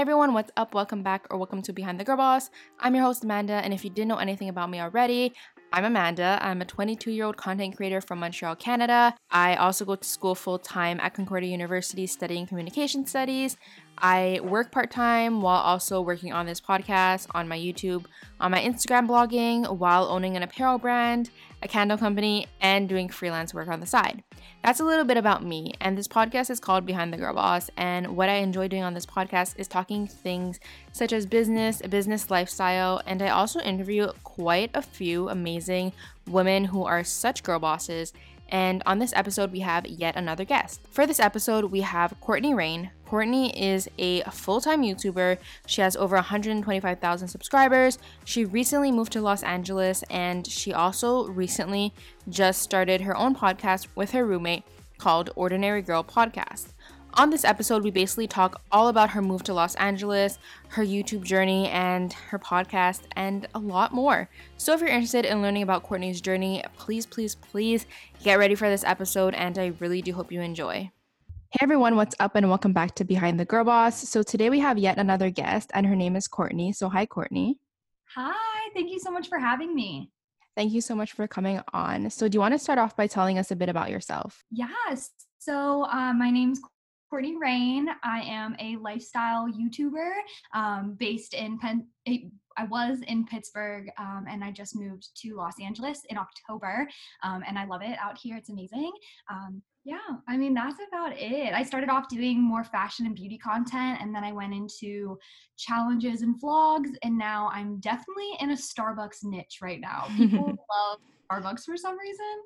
Hey everyone, what's up? Welcome back or welcome to Behind the Girl Boss. I'm your host, Amanda, and if you didn't know anything about me already, I'm Amanda. I'm a 22 year old content creator from Montreal, Canada. I also go to school full time at Concordia University studying communication studies. I work part time while also working on this podcast, on my YouTube, on my Instagram blogging, while owning an apparel brand, a candle company, and doing freelance work on the side. That's a little bit about me, and this podcast is called Behind the Girl Boss. And what I enjoy doing on this podcast is talking things such as business, business lifestyle, and I also interview quite a few amazing women who are such girl bosses. And on this episode, we have yet another guest. For this episode, we have Courtney Raine. Courtney is a full time YouTuber. She has over 125,000 subscribers. She recently moved to Los Angeles and she also recently just started her own podcast with her roommate called Ordinary Girl Podcast. On this episode, we basically talk all about her move to Los Angeles, her YouTube journey, and her podcast, and a lot more. So, if you're interested in learning about Courtney's journey, please, please, please get ready for this episode, and I really do hope you enjoy. Hey everyone, what's up, and welcome back to Behind the Girl Boss. So, today we have yet another guest, and her name is Courtney. So, hi, Courtney. Hi, thank you so much for having me. Thank you so much for coming on. So, do you want to start off by telling us a bit about yourself? Yes. So, uh, my name's Courtney Raine. I am a lifestyle YouTuber um, based in Penn. I was in Pittsburgh um, and I just moved to Los Angeles in October um, and I love it out here. It's amazing. Yeah, I mean, that's about it. I started off doing more fashion and beauty content and then I went into challenges and vlogs and now I'm definitely in a Starbucks niche right now. People love Starbucks for some reason.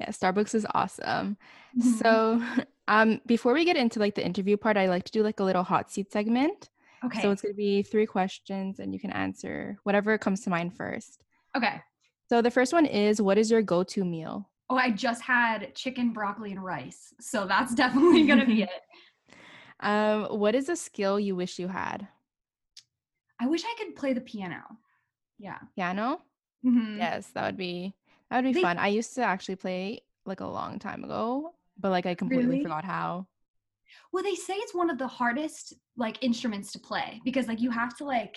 Yeah, Starbucks is awesome. Mm-hmm. So, um, before we get into like the interview part, I like to do like a little hot seat segment. Okay. So it's gonna be three questions, and you can answer whatever comes to mind first. Okay. So the first one is, what is your go-to meal? Oh, I just had chicken, broccoli, and rice, so that's definitely gonna be it. Um, what is a skill you wish you had? I wish I could play the piano. Yeah. Piano? Mm-hmm. Yes, that would be that would be they, fun. I used to actually play like a long time ago, but like I completely really? forgot how. Well, they say it's one of the hardest like instruments to play because like you have to like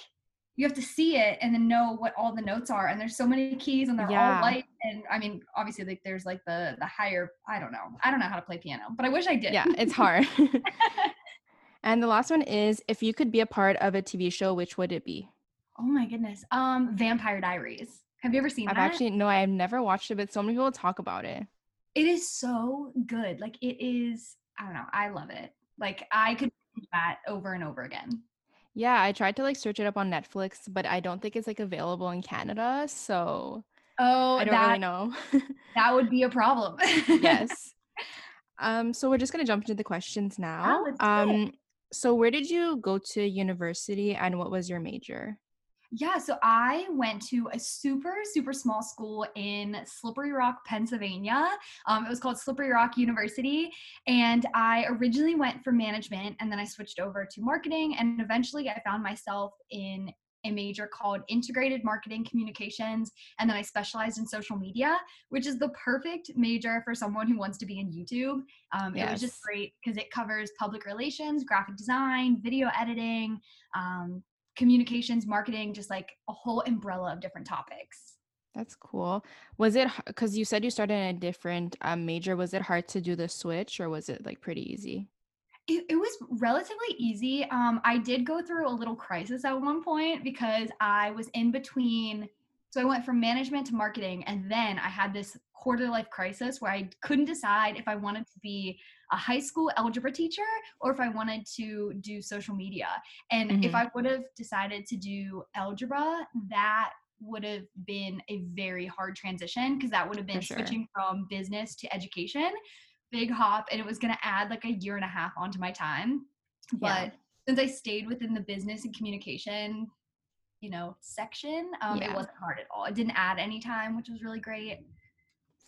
you have to see it and then know what all the notes are and there's so many keys and they're yeah. all light and i mean obviously like there's like the the higher i don't know i don't know how to play piano but i wish i did yeah it's hard and the last one is if you could be a part of a tv show which would it be oh my goodness um vampire diaries have you ever seen that? I've that? actually no, I've never watched it, but so many people talk about it. It is so good. Like it is, I don't know, I love it. Like I could do that over and over again. Yeah, I tried to like search it up on Netflix, but I don't think it's like available in Canada. So Oh, I don't that, really know. that would be a problem. yes. Um, so we're just gonna jump into the questions now. Oh, um, so where did you go to university and what was your major? Yeah, so I went to a super, super small school in Slippery Rock, Pennsylvania. Um, it was called Slippery Rock University. And I originally went for management and then I switched over to marketing. And eventually I found myself in a major called integrated marketing communications and then i specialized in social media which is the perfect major for someone who wants to be in youtube um, yes. it was just great because it covers public relations graphic design video editing um, communications, marketing, just like a whole umbrella of different topics. That's cool. Was it because you said you started in a different um, major? Was it hard to do the switch or was it like pretty easy? It, it was relatively easy. Um, I did go through a little crisis at one point because I was in between. So I went from management to marketing, and then I had this quarter life crisis where I couldn't decide if I wanted to be a high school algebra teacher or if I wanted to do social media. And mm-hmm. if I would have decided to do algebra, that would have been a very hard transition because that would have been sure. switching from business to education. Big hop, and it was going to add like a year and a half onto my time. But yeah. since I stayed within the business and communication, you know, section, um, yeah. it wasn't hard at all. It didn't add any time, which was really great.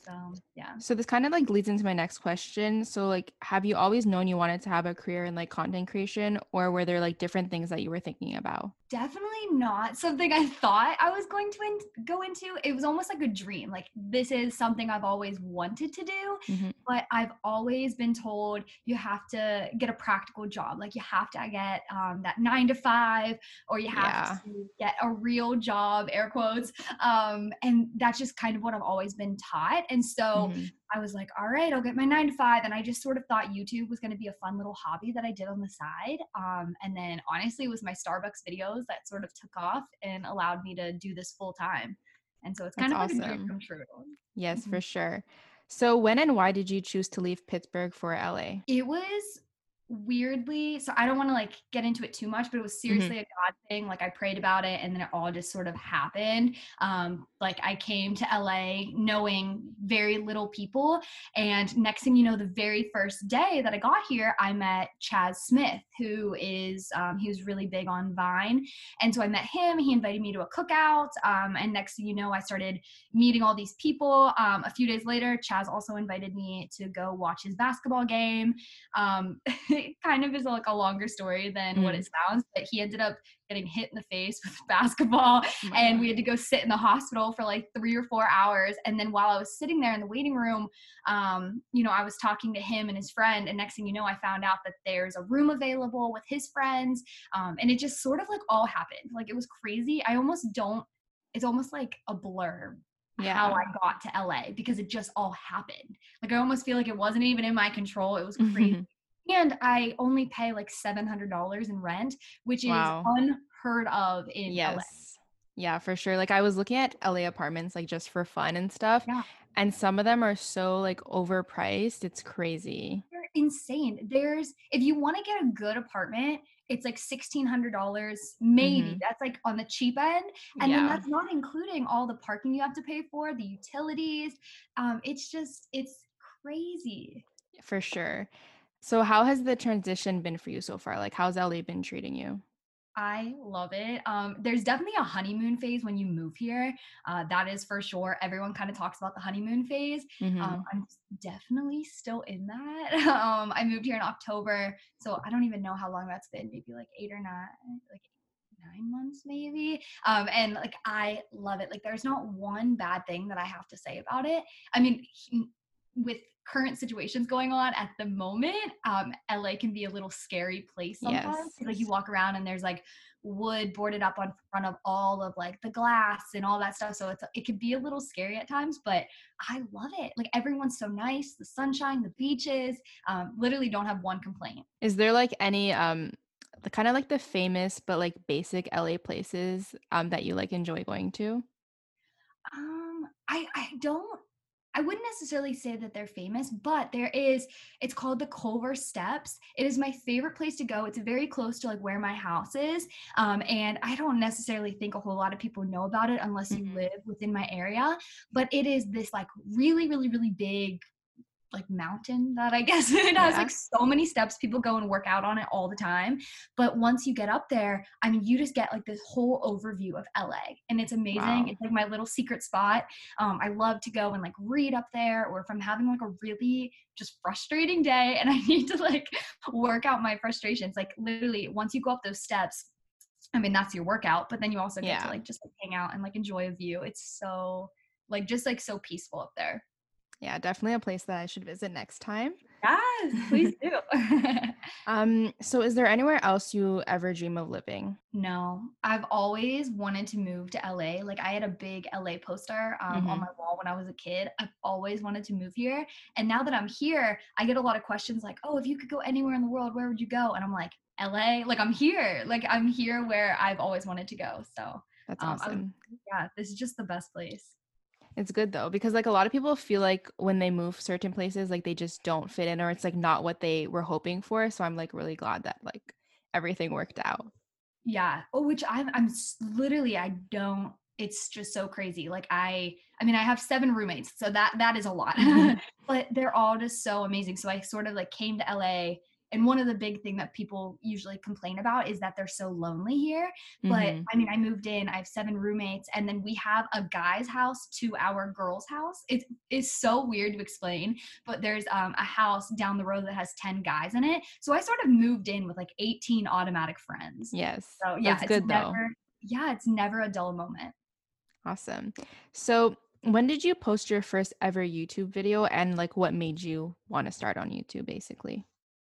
So yeah. So this kind of like leads into my next question. So like have you always known you wanted to have a career in like content creation or were there like different things that you were thinking about? Definitely not something I thought I was going to in- go into. It was almost like a dream. Like this is something I've always wanted to do, Mhm. but I've always been told you have to get a practical job. Like you have to get um, that nine to five, or you have Yeah. to get a real job, air quotes. Um, and that's just kind of what I've always been taught. And so Mhm. I was like, all right, I'll get my nine to five. And I just sort of thought YouTube was going to be a fun little hobby that I did on the side. Um, and then honestly, it was my Starbucks videos that sort of took off and allowed me to do this full time. And so it's kind That's of like a awesome. dream come true. Yes, Mhm. for sure. So when and why did you choose to leave Pittsburgh for LA? It was weirdly so i don't want to like get into it too much but it was seriously a god thing like i prayed about it and then it all just sort of happened. Um like i came to la knowing very little people and next thing you know the very first day that i got here i met chaz smith who is um, he was really big on vine and so i met him he invited me to a cookout um, and next thing you know i started meeting all these people. Um, a few days later chaz also invited me to go watch his basketball game. Um, it kind of is like a longer story than what it sounds, but he ended up getting hit in the face with basketball Oh and we had to go sit in the hospital for like three or four hours. And then while I was sitting there in the waiting room, um, you know, I was talking to him and his friend. And next thing you know, I found out that there's a room available with his friends. Um, and it just sort of like all happened. Like it was crazy. I almost don't, it's almost like a blur yeah. how I got to LA because it just all happened. Like I almost feel like it wasn't even in my control. It was crazy. And I only pay like seven hundred dollars in rent, which is Wow. unheard of in yes. LA. Yeah, for sure. Like I was looking at LA apartments like just for fun and stuff. Yeah. And some of them are so like overpriced. It's crazy. They're insane. There's if you want to get a good apartment, it's like sixteen hundred dollars, maybe. Mhm. That's like on the cheap end, and then that's not including all the parking you have to pay for, the utilities. Um, it's just it's crazy. For sure. So how has the transition been for you so far? Like how's LA been treating you? I love it. Um, there's definitely a honeymoon phase when you move here. Uh, that is for sure. Everyone kind of talks about the honeymoon phase. Mhm. Um, I'm definitely still in that. Um, I moved here in October, so I don't even know how long that's been. Maybe like eight or nine, like nine months, maybe. Um, and like I love it. Like there's not one bad thing that I have to say about it. I mean, with current situations going on at the moment, um, LA can be a little scary place sometimes. 'cause, Like you walk around and there's like wood boarded up on front of all of like the glass and all that stuff. So it's it can be a little scary at times, but I love it. Like everyone's so nice, the sunshine, the beaches. Um, literally don't have one complaint. Is there like any um the kind of like the famous but like basic LA places um that you like enjoy going to? Um, I I don't. I wouldn't necessarily say that they're famous, but there is. It's called the Culver Steps. It is my favorite place to go. It's very close to like where my house is, um, and I don't necessarily think a whole lot of people know about it unless you Mhm. live within my area. But it is this like really, really, really big like mountain that I guess it has Yeah. like so many steps. People go and work out on it all the time. But once you get up there, I mean, you just get like this whole overview of LA, and it's amazing. Wow. It's like my little secret spot. Um, I love to go and like read up there, or if I'm having like a really just frustrating day and I need to like work out my frustrations, like literally once you go up those steps. I mean, that's your workout, but then you also get Yeah. to like just like hang out and like enjoy a view. It's so like just like so peaceful up there. Yeah, definitely a place that I should visit next time. Yes, please do. Um, so is there anywhere else you ever dream of living? no, I've always wanted to move to LA. Like I had a big LA poster um, on Mhm. my wall when I was a kid. I've always wanted to move here. And now that I'm here, I get a lot of questions like, oh, if you could go anywhere in the world, where would you go? And I'm like, LA, like I'm here. Like I'm here where I've always wanted to go. So That's Um, was- awesome. yeah, this is just the best place. It's good though because like a lot of people feel like when they move certain places like they just don't fit in or it's like not what they were hoping for. So I'm like really glad that like everything worked out. Yeah. Oh, which I'm I'm literally I don't it's just so crazy. Like I I mean I have seven roommates, so that that is a lot. Mhm. but they're all just so amazing. So I sort of like came to LA and one of the big thing that people usually complain about is that they're so lonely here but Mhm. i mean i moved in i have seven roommates and then we have a guy's house to our girl's house it is so weird to explain but there's um, a house down the road that has 10 guys in it so i sort of moved in with like 18 automatic friends Yes. so yeah That's it's good though. yeah it's never a dull moment Awesome. So, when did you post your first ever YouTube video and like what made you want to start on YouTube basically?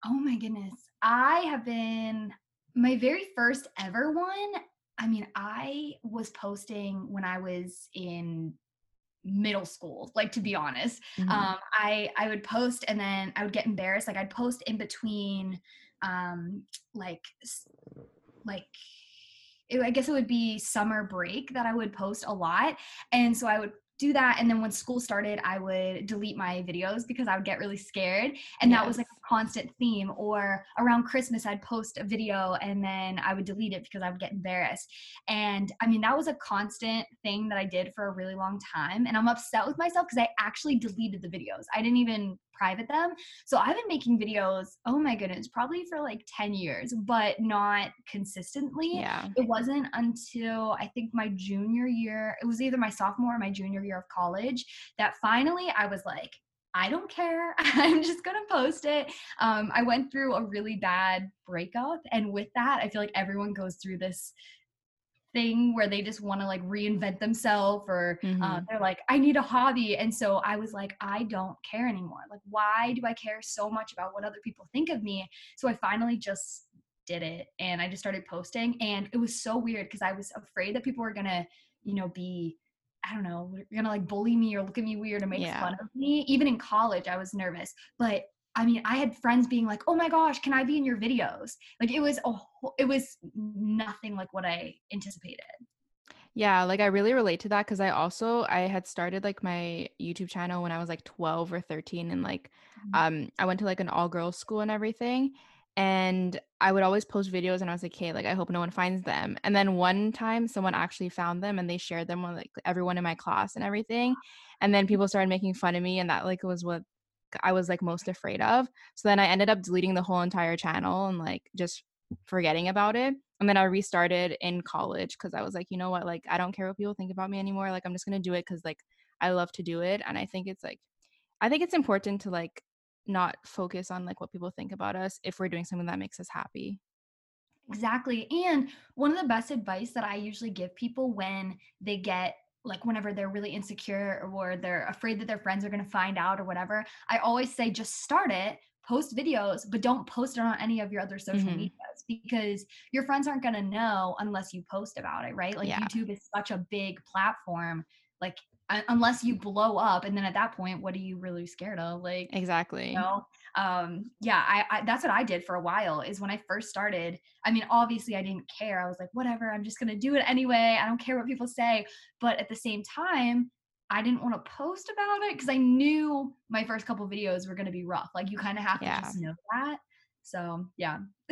Oh my goodness. I have been my very first ever one. I mean, I was posting when I was in middle school, like to be honest. Mhm. Um I I would post and then I would get embarrassed. Like I'd post in between um like like it, I guess it would be summer break that I would post a lot. And so I would do that. And then when school started, I would delete my videos because I would get really scared. And that was like a constant theme. Or around Christmas, I'd post a video and then I would delete it because I would get embarrassed. And I mean, that was a constant thing that I did for a really long time. And I'm upset with myself because I actually deleted the videos. I didn't even private them. So I've been making videos, oh my goodness, probably for like 10 years, but not consistently yeah. it wasn't until I think my junior year, it was either my sophomore or my junior year of college, that finally I was like, I don't care. I'm just going to post it. Um, I went through a really bad breakup. And with that, I feel like everyone goes through this thing where they just want to like reinvent themselves or uh, Mhm. they're like i need a hobby and so i was like i don't care anymore like why do i care so much about what other people think of me so i finally just did it and i just started posting and it was so weird because i was afraid that people were gonna you know be i don't know were gonna like bully me or look at me weird or make Yeah. fun of me even in college i was nervous but I mean, I had friends being like, "Oh my gosh, can I be in your videos?" Like it was a whole, it was nothing like what I anticipated. Yeah, like I really relate to that because I also I had started like my YouTube channel when I was like 12 or 13 and like Mhm. um I went to like an all girls school and everything and I would always post videos and I was like, "Hey, like I hope no one finds them." And then one time someone actually found them and they shared them with like everyone in my class and everything. And then people started making fun of me and that like was what I was like most afraid of. So then I ended up deleting the whole entire channel and like just forgetting about it. And then I restarted in college because I was like, you know what? Like, I don't care what people think about me anymore. Like, I'm just going to do it because, like, I love to do it. And I think it's like, I think it's important to, like, not focus on, like, what people think about us if we're doing something that makes us happy. Exactly. And one of the best advice that I usually give people when they get like whenever they're really insecure or they're afraid that their friends are going to find out or whatever, I always say just start it, post videos, but don't post it on any of your other social Mhm. medias because your friends aren't going to know unless you post about it, right? Like Yeah. YouTube is such a big platform. Like unless you blow up and then at that point what are you really scared of? Like Exactly. you know um yeah I, I that's what i did for a while is when i first started i mean obviously i didn't care i was like whatever i'm just gonna do it anyway i don't care what people say but at the same time i didn't want to post about it because i knew my first couple videos were gonna be rough like you kind of have to Yeah. just know that so yeah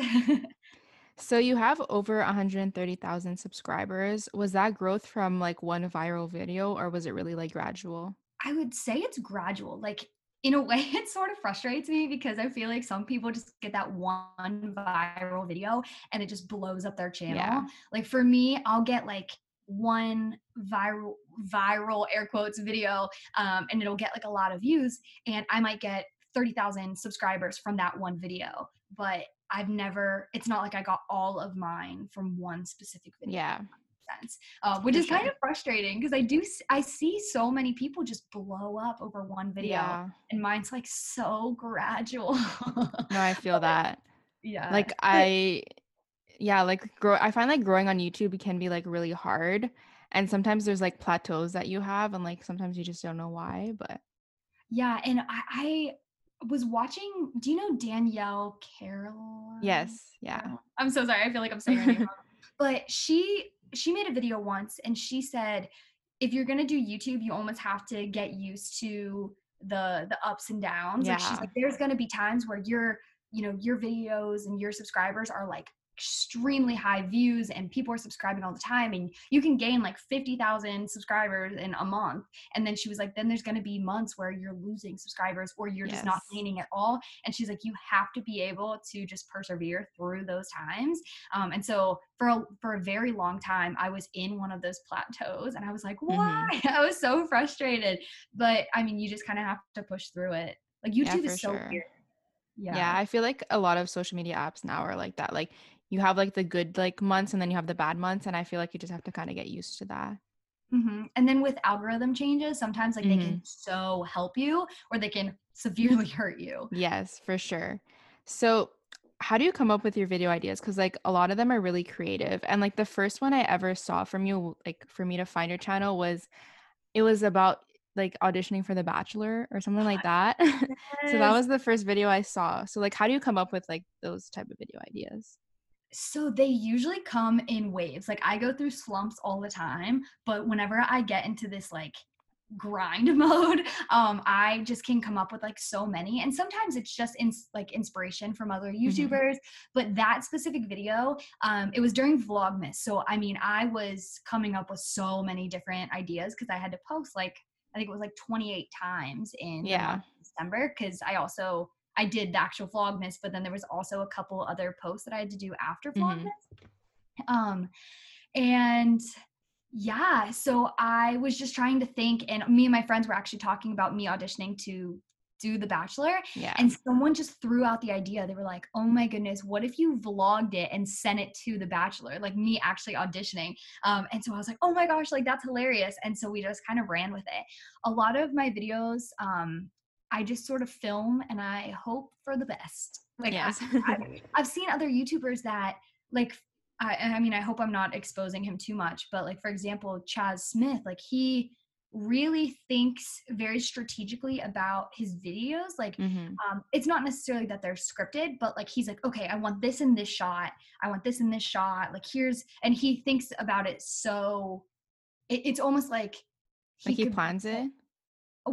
So you have over 130,000 subscribers. Was that growth from like one viral video or was it really like gradual? I would say it's gradual. Like in a way, it sort of frustrates me because I feel like some people just get that one viral video and it just blows up their channel. Yeah. Like for me, I'll get like one viral viral air quotes video um, and it'll get like a lot of views and I might get 30,000 subscribers from that one video. But I've never, it's not like I got all of mine from one specific video Yeah. sense, uh, which For is kind of frustrating because I do I see so many people just blow up over one video, Yeah. and mine's like so gradual. No, I feel that. yeah, Like I yeah, like grow I find like growing on YouTube can be like really hard. And sometimes there's like plateaus that you have and like sometimes you just don't know why, but yeah, and I, I was watching. Do you know Danielle Carroll? yes, yeah. Carroll? I'm so sorry. I feel like I'm saying her name wrong. But she she made a video once, and she said, if you're gonna do YouTube, you almost have to get used to the the ups and downs. Like she's like, there's gonna be times where your you know your videos and your subscribers are like extremely high views and people are subscribing all the time and you can gain like 50,000 subscribers in a month and then she was like then there's going to be months where you're losing subscribers or you're yes. just not gaining at all and she's like you have to be able to just persevere through those times um, and so for a, for a very long time i was in one of those plateaus and i was like why mm-hmm. i was so frustrated but i mean you just kind of have to push through it like youtube yeah, is so sure. weird yeah. yeah i feel like a lot of social media apps now are like that like you have like the good like months and then you have the bad months and i feel like you just have to kind of get used to that mm-hmm. and then with algorithm changes sometimes like mm-hmm. they can mm-hmm. so help you or they can severely hurt you yes for sure so how do you come up with your video ideas because like a lot of them are really creative and like the first one i ever saw from you like for me to find your channel was it was about like auditioning for the bachelor or something like that yes. so that was the first video i saw so like how do you come up with like those type of video ideas so they usually come in waves. Like I go through slumps all the time, but whenever I get into this like grind mode um i just can come up with like so many and sometimes it's just in like inspiration from other mm-hmm. youtubers mm-hmm. but that specific video um it was during vlogmas so i mean i was coming up with so many different ideas because i had to post like i think it was like 28 times in yeah december because i also I did the actual Vlogmas, but then there was also a couple other posts that I had to do after. Vlogmas. Mm-hmm. Um, and yeah, so I was just trying to think, and me and my friends were actually talking about me auditioning to do The Bachelor. Yeah. And someone just threw out the idea. They were like, oh my goodness, what if you vlogged it and sent it to The Bachelor? Like me actually auditioning. Um, and so I was like, oh my gosh, like that's hilarious. And so we just kind of ran with it. A lot of my videos, um, I just sort of film and I hope for the best. Like yes. I, have seen other YouTubers that like I, I mean I hope I'm not exposing him too much, but like for example, Chaz Smith, like he really thinks very strategically about his videos like mm-hmm. um, it's not necessarily that they're scripted but like he's like okay i want this in this shot i want this in this shot like here's and he thinks about it so it, it's almost like he, like he plans it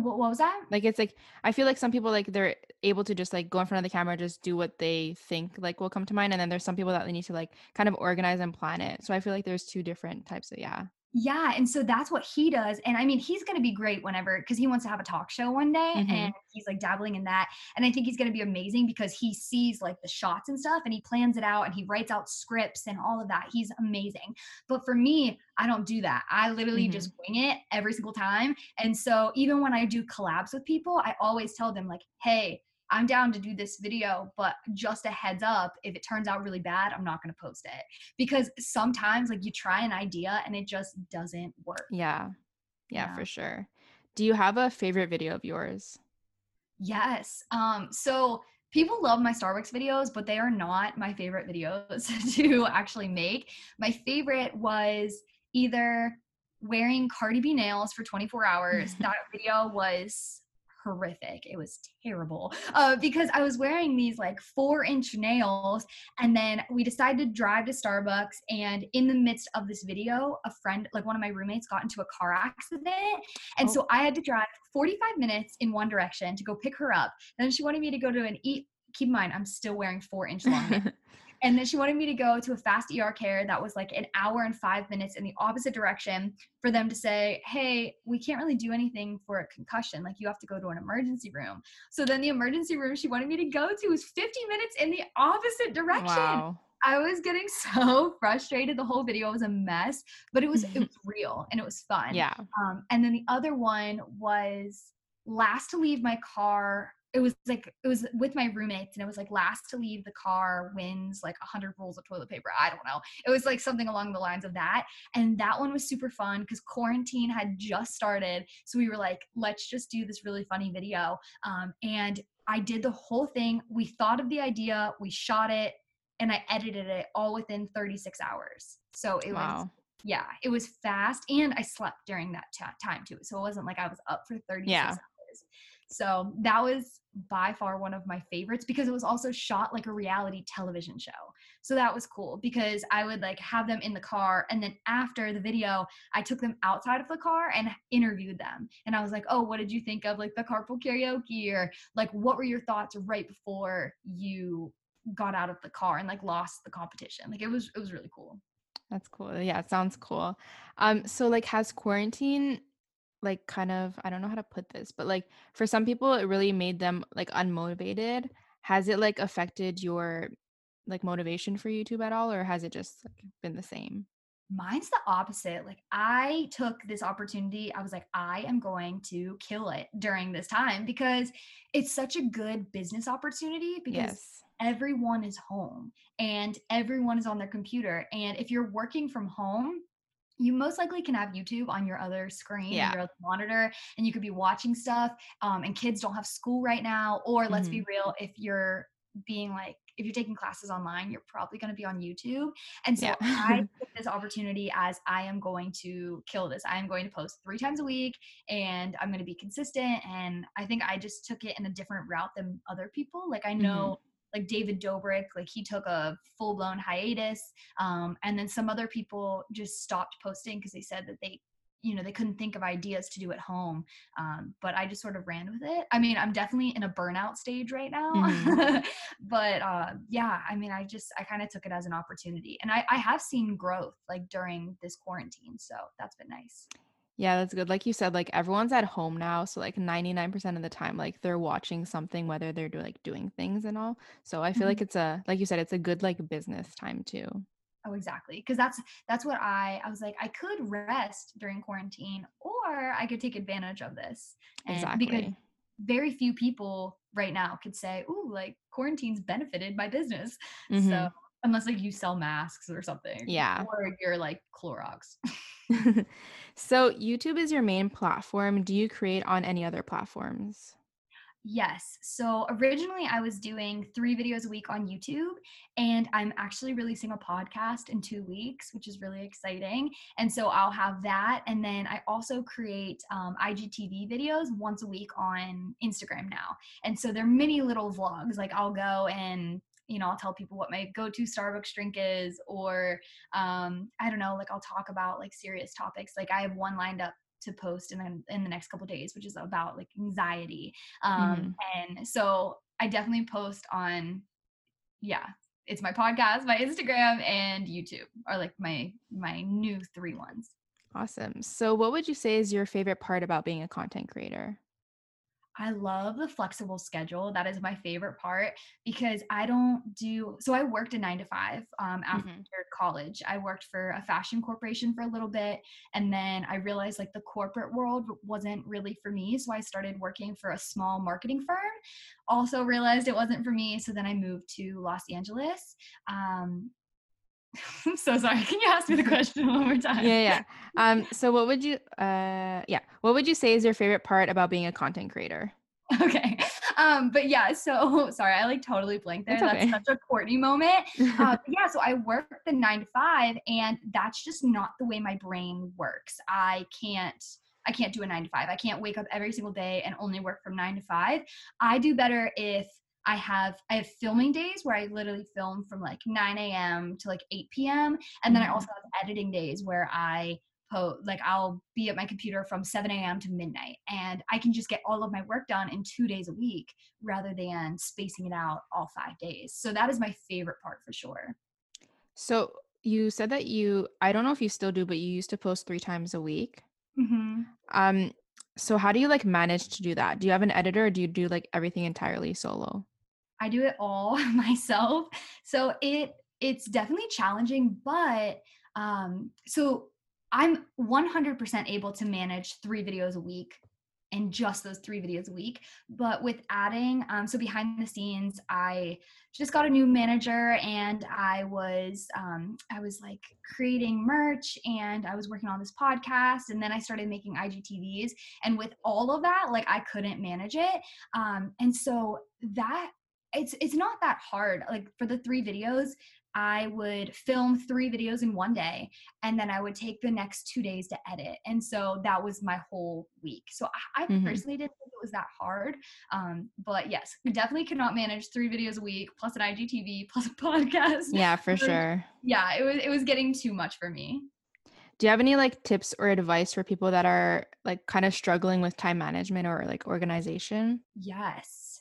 what, was that? Like it's like I feel like some people like they're able to just like go in front of the camera, just do what they think like will come to mind, and then there's some people that they need to like kind of organize and plan it. So I feel like there's two different types of yeah. Yeah, and so that's what he does. And I mean, he's going to be great whenever because he wants to have a talk show one day mm-hmm. and he's like dabbling in that. And I think he's going to be amazing because he sees like the shots and stuff and he plans it out and he writes out scripts and all of that. He's amazing. But for me, I don't do that. I literally mm-hmm. just wing it every single time. And so even when I do collabs with people, I always tell them like, "Hey, I'm down to do this video, but just a heads up, if it turns out really bad, I'm not going to post it. Because sometimes, like, you try an idea and it just doesn't work. Yeah. yeah. Yeah, for sure. Do you have a favorite video of yours? Yes. Um, so people love my Starbucks videos, but they are not my favorite videos to actually make. My favorite was either wearing Cardi B nails for 24 hours. that video was horrific. It was terrible uh, because I was wearing these like four inch nails. And then we decided to drive to Starbucks. And in the midst of this video, a friend, like one of my roommates, got into a car accident. And oh. so I had to drive 45 minutes in one direction to go pick her up. Then she wanted me to go to an eat. Keep in mind, I'm still wearing four inch long And then she wanted me to go to a fast ER care that was like an hour and five minutes in the opposite direction for them to say, hey, we can't really do anything for a concussion. Like you have to go to an emergency room. So then the emergency room she wanted me to go to was 50 minutes in the opposite direction. Wow. I was getting so frustrated. The whole video was a mess, but it was it was real and it was fun. Yeah. Um, and then the other one was last to leave my car it was like it was with my roommates and it was like last to leave the car wins like 100 rolls of toilet paper i don't know it was like something along the lines of that and that one was super fun because quarantine had just started so we were like let's just do this really funny video um, and i did the whole thing we thought of the idea we shot it and i edited it all within 36 hours so it wow. was yeah it was fast and i slept during that t- time too so it wasn't like i was up for 36 yeah. hours so that was by far one of my favorites because it was also shot like a reality television show. So that was cool because I would like have them in the car and then after the video, I took them outside of the car and interviewed them. And I was like, "Oh, what did you think of like the carpool karaoke or like what were your thoughts right before you got out of the car and like lost the competition. Like it was it was really cool. That's cool. Yeah, it sounds cool. Um, so like has quarantine like kind of I don't know how to put this, but like for some people it really made them like unmotivated. Has it like affected your like motivation for YouTube at all or has it just like been the same? Mine's the opposite. Like I took this opportunity. I was like, I am going to kill it during this time because it's such a good business opportunity because Yes. everyone is home and everyone is on their computer. And if you're working from home, you most likely can have YouTube on your other screen, Yeah. your other monitor, and you could be watching stuff. Um, and kids don't have school right now. Or let's be Mhm. real, if you're being like, if you're taking classes online, you're probably going to be on YouTube. And so Yeah. I took this opportunity as I am going to kill this. I am going to post three times a week and I'm going to be consistent. And I think I just took it in a different route than other people. Like I Mhm. know like David Dobrik, like he took a full blown hiatus. Um, and then some other people just stopped posting because they said that they, you know, they couldn't think of ideas to do at home. Um, but I just sort of ran with it. I mean, I'm definitely in a burnout stage right now. Mhm. but uh, yeah, I mean, I just, I kind of took it as an opportunity. And I, I have seen growth like during this quarantine. So that's been nice. Yeah, that's good. Like you said, like everyone's at home now, so like 99% of the time like they're watching something whether they're do, like doing things and all. So I feel like Mhm. it's a like you said it's a good like business time too. Oh, exactly. Because that's that's what I I was like. I could rest during quarantine, or I could take advantage of this. And because very few people right now could say, "Ooh, like quarantine's benefited my business." So Mhm. Unless like you sell masks or something, Yeah. or you're like Clorox. So YouTube is your main platform. Do you create on any other platforms? Yes. So originally I was doing three videos a week on YouTube, and I'm actually releasing a podcast in two weeks, which is really exciting. And so I'll have that. And then I also create um, IGTV videos once a week on Instagram now. And so they're mini little vlogs. Like I'll go and you know, I'll tell people what my go-to Starbucks drink is, or um, I don't know, like I'll talk about like serious topics. Like I have one lined up to post in the, in the next couple days, which is about like anxiety um, Mhm. and so I definitely post on, yeah, it's my podcast, my Instagram, and YouTube are like my my new three ones. Awesome. So what would you say is your favorite part about being a content creator? I love the flexible schedule. That is my favorite part because I don't do so I worked a 9 to 5 um after Mhm. college. I worked for a fashion corporation for a little bit and then I realized like the corporate world wasn't really for me, so I started working for a small marketing firm. Also realized it wasn't for me, so then I moved to Los Angeles. Um I'm so sorry. Can you ask me the question one more time? Yeah, yeah. Um, so what would you uh yeah, what would you say is your favorite part about being a content creator? Okay. Um, but yeah, so sorry, I like totally blanked there. It's That's such a Courtney moment. Uh, yeah, so I work the nine to five, and that's just not the way my brain works. I can't. I can't do a nine to five. I can't wake up every single day and only work from nine to five. I do better if I have I have filming days where I literally film from like 9 a.m. to like 8 p.m. And then I Mhm. also have editing days where I po like I'll be at my computer from 7 a.m. to midnight and I can just get all of my work done in two days a week rather than spacing it out all five days. So that is my favorite part for sure. So you said that you I don't know if you still do, but you used to post 3 times a week. hmm Um, so how do you like manage to do that? Do you have an editor or do you do like everything entirely solo? I do it all myself. So it it's definitely challenging, but um so I'm 100% able to manage 3 videos a week and just those 3 videos a week. But with adding um so behind the scenes, I just got a new manager and I was um I was like creating merch and I was working on this podcast and then I started making IGTVs and with all of that like I couldn't manage it. Um and so that it's it's not that hard. Like for the three videos, I would film three videos in one day, and then I would take the next two days to edit. And so that was my whole week. So I, I Mhm. personally didn't think it was that hard. Um, but yes, definitely could not manage three videos a week plus an IGTV plus a podcast. Yeah, for sure. Yeah, it was it was getting too much for me. Do you have any like tips or advice for people that are like kind of struggling with time management or like organization? Yes.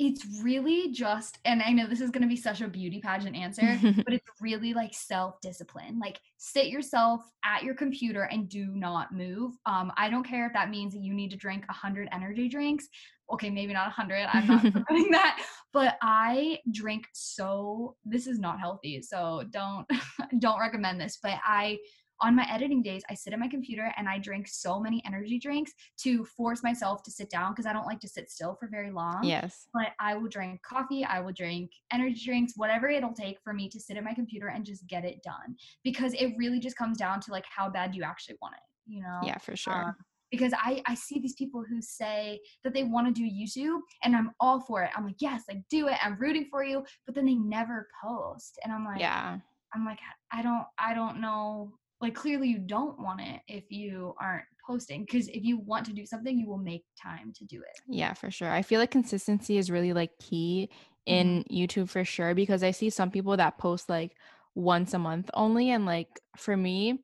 It's really just and i know this is going to be such a beauty pageant answer but it's really like self-discipline. Like sit yourself at your computer and do not move. Um, i don't care if that means that you need to drink 100 energy drinks. Okay maybe not 100 i'm not doing that but i drink so this is not healthy so don't don't recommend this but i on my editing days, I sit at my computer and I drink so many energy drinks to force myself to sit down because I don't like to sit still for very long. Yes. But I will drink coffee, I will drink energy drinks, whatever it'll take for me to sit at my computer and just get it done because it really just comes down to like how bad you actually want it, you know? Yeah, for sure. Um, because I, I see these people who say that they want to do YouTube and I'm all for it. I'm like, yes, like do it. I'm rooting for you. But then they never post. And I'm like, yeah. I'm like, I don't, I don't know like clearly you don't want it if you aren't posting because if you want to do something you will make time to do it yeah for sure i feel like consistency is really like key in mm-hmm. youtube for sure because i see some people that post like once a month only and like for me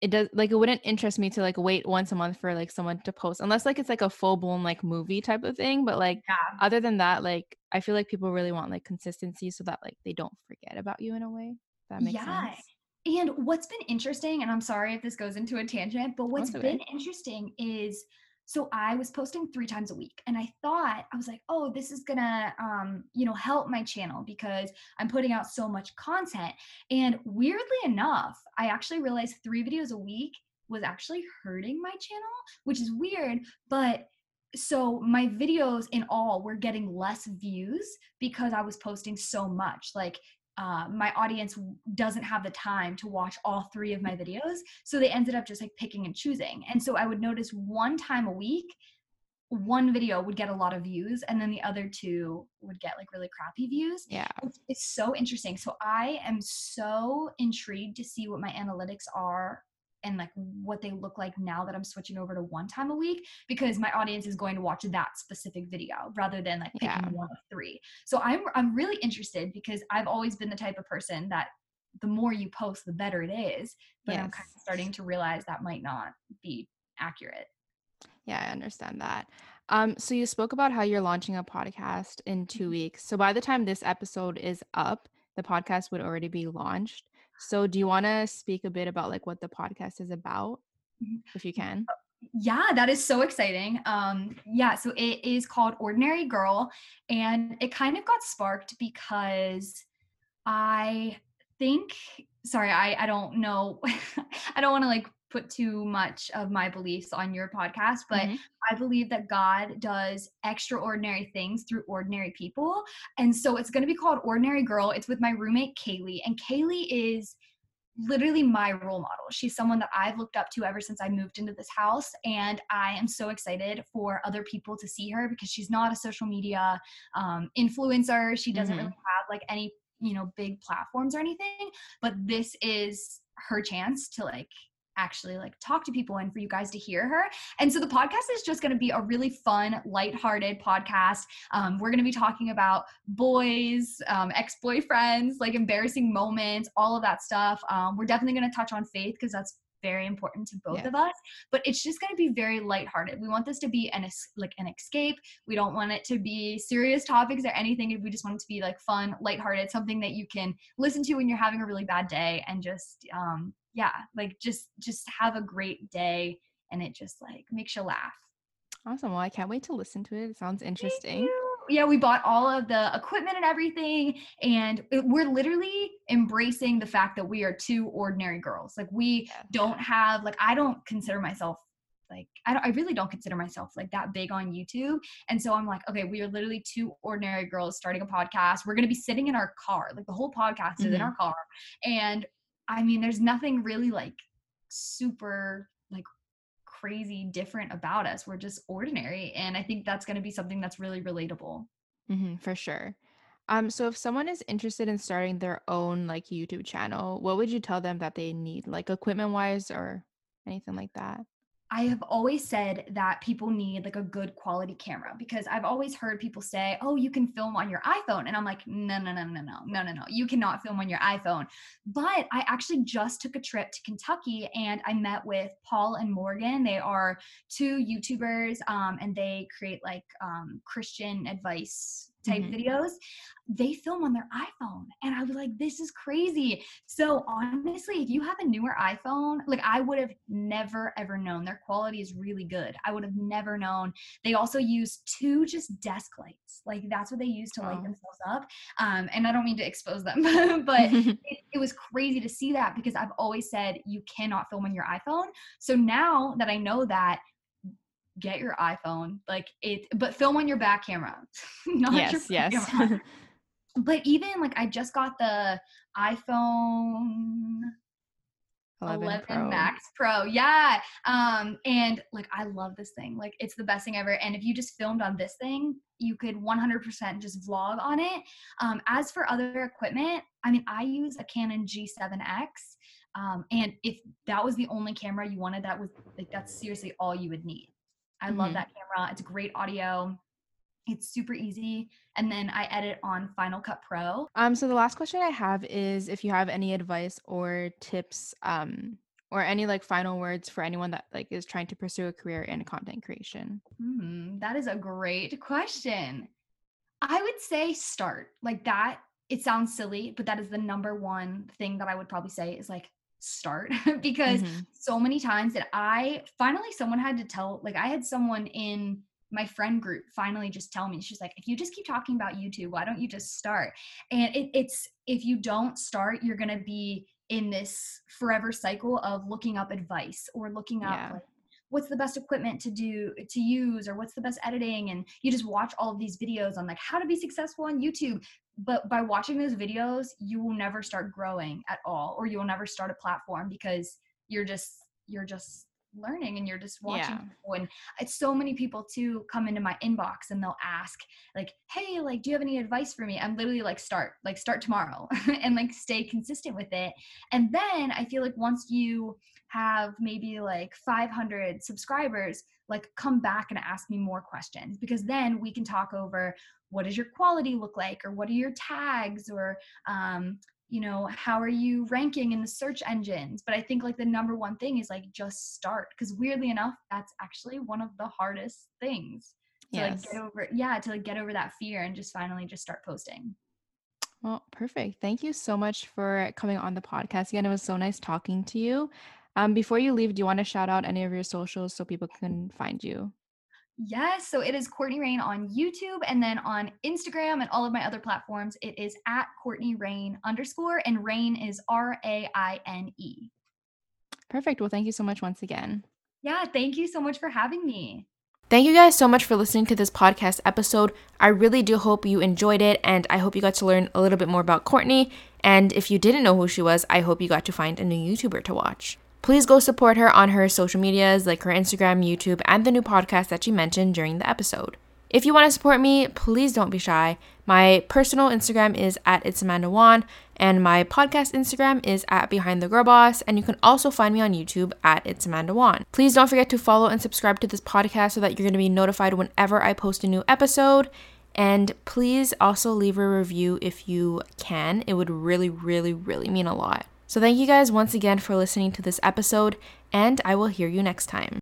it does like it wouldn't interest me to like wait once a month for like someone to post unless like it's like a full-blown like movie type of thing but like yeah. other than that like i feel like people really want like consistency so that like they don't forget about you in a way that makes yeah. sense and what's been interesting, and I'm sorry if this goes into a tangent, but what's okay. been interesting is so I was posting three times a week and I thought, I was like, oh, this is gonna, um, you know, help my channel because I'm putting out so much content. And weirdly enough, I actually realized three videos a week was actually hurting my channel, which is weird, but so my videos in all were getting less views because I was posting so much. Like uh, my audience doesn't have the time to watch all three of my videos. So they ended up just like picking and choosing. And so I would notice one time a week, one video would get a lot of views and then the other two would get like really crappy views. Yeah. It's, it's so interesting. So I am so intrigued to see what my analytics are and like what they look like now that I'm switching over to one time a week because my audience is going to watch that specific video rather than like picking yeah. one of three. So I'm I'm really interested because I've always been the type of person that the more you post the better it is, but yes. I'm kind of starting to realize that might not be accurate. Yeah, I understand that. Um, so you spoke about how you're launching a podcast in two mm-hmm. weeks. So by the time this episode is up, the podcast would already be launched. So do you want to speak a bit about like what the podcast is about mm-hmm. if you can? Uh, yeah, that is so exciting. Um yeah, so it is called Ordinary Girl and it kind of got sparked because I think sorry, I I don't know I don't want to like put too much of my beliefs on your podcast, but mm-hmm. I believe that God does extraordinary things through ordinary people. And so it's going to be called Ordinary Girl. It's with my roommate, Kaylee. And Kaylee is literally my role model. She's someone that I've looked up to ever since I moved into this house. And I am so excited for other people to see her because she's not a social media um, influencer. She doesn't mm-hmm. really have like any, you know, big platforms or anything. But this is her chance to like actually like talk to people and for you guys to hear her. And so the podcast is just going to be a really fun, lighthearted podcast. Um, we're going to be talking about boys, um, ex boyfriends, like embarrassing moments, all of that stuff. Um, we're definitely going to touch on faith because that's very important to both of us but it's just going to be very lighthearted we want this to be an like an escape we don't want it to be serious topics or anything we just want it to be like fun lighthearted something that you can listen to when you're having a really bad day and just um yeah, like just just have a great day and it just like makes you laugh. Awesome. Well, I can't wait to listen to it. It sounds interesting. Yeah, we bought all of the equipment and everything, and it, we're literally embracing the fact that we are two ordinary girls. Like we yeah. don't have like I don't consider myself like I, I really don't consider myself like that big on YouTube. And so I'm like, okay, we are literally two ordinary girls starting a podcast. We're gonna be sitting in our car, like the whole podcast mm-hmm. is in mm-hmm. our car, and I mean, there's nothing really like super like crazy different about us. We're just ordinary. And I think that's going to be something that's really relatable. Mm-hmm, for sure. Um, so if someone is interested in starting their own like YouTube channel, what would you tell them that they need, like equipment wise or anything like that? I have always said that people need like a good quality camera because I've always heard people say, "Oh, you can film on your iPhone." And I'm like, "No, no, no, no, no. No, no, no. You cannot film on your iPhone." But I actually just took a trip to Kentucky and I met with Paul and Morgan. They are two YouTubers um, and they create like um, Christian advice type Mhm. videos they film on their iphone and i was like this is crazy. So honestly if you have a newer iphone like i would have never ever known. Their quality is really good. I would have never known. They also use two just desk lights. Like that's what they use to light themselves up. Um, and i don't mean to expose them but it, it was crazy to see that because I've always said you cannot film on your iPhone. So now that I know that, get your iPhone, like it, but film on your back camera, not your yes, yes. camera. But even like I just got the iPhone 11, 11 Pro. Max Pro. Yeah. Um, and like I love this thing. Like it's the best thing ever. And if you just filmed on this thing, you could 100% just vlog on it. Um, as for other equipment, I mean, I use a Canon G7X. Um, and if that was the only camera you wanted, that was like that's seriously all you would need. I love Mhm. that camera. It's great audio. It's super easy. And then I edit on Final Cut Pro. Um, so the last question I have is if you have any advice or tips, um, or any like final words for anyone that like is trying to pursue a career in content creation. Hmm, that is a great question. I would say start like that. It sounds silly, but that is the number one thing that I would probably say is like start because Mhm. so many times that I finally someone had to tell like I had someone in my friend group finally just tell me she's like if you just keep talking about YouTube why don't you just start and it, it's if you don't start you're gonna be in this forever cycle of looking up advice or looking up Yeah. like what's the best equipment to do to use or what's the best editing? And you just watch all of these videos on like how to be successful on YouTube. But by watching those videos you will never start growing at all or you will never start a platform because you're just you're just learning and you're just watching Yeah. people and it's so many people too come into my inbox and they'll ask like hey like do you have any advice for me? I'm literally like start like start tomorrow and like stay consistent with it and then i feel like once you have maybe like 500 subscribers like come back and ask me more questions because then we can talk over what does your quality look like? or what are your tags? or um, you know how are you ranking in the search engines but i think like the number one thing is like just start because weirdly enough that's actually one of the hardest things to like get over yeah to like get over that fear and just finally just start posting Well, perfect. Thank you so much for coming on the podcast again. It was so nice talking to you. Um, before you leave, do you want to shout out any of your socials so people can find you? Yes, so it is Courtney Raine on YouTube and then on Instagram and all of my other platforms. It is at Courtney Raine underscore and Raine is R A I N E. Perfect. Well, thank you so much once again. Yeah, thank you so much for having me. Thank you guys so much for listening to this podcast episode. I really do hope you enjoyed it, and I hope you got to learn a little bit more about Courtney. And if you didn't know who she was, I hope you got to find a new YouTuber to watch. Please go support her on her social medias like her Instagram, YouTube, and the new podcast that she mentioned during the episode. If you want to support me, please don't be shy. My personal Instagram is at it's Amanda Wan, and my podcast Instagram is at Behind the Girl Boss, and you can also find me on YouTube at it's Amanda Wan. Please don't forget to follow and subscribe to this podcast so that you're going to be notified whenever I post a new episode. And please also leave a review if you can. It would really, really, really mean a lot. So thank you guys once again for listening to this episode, and I will hear you next time.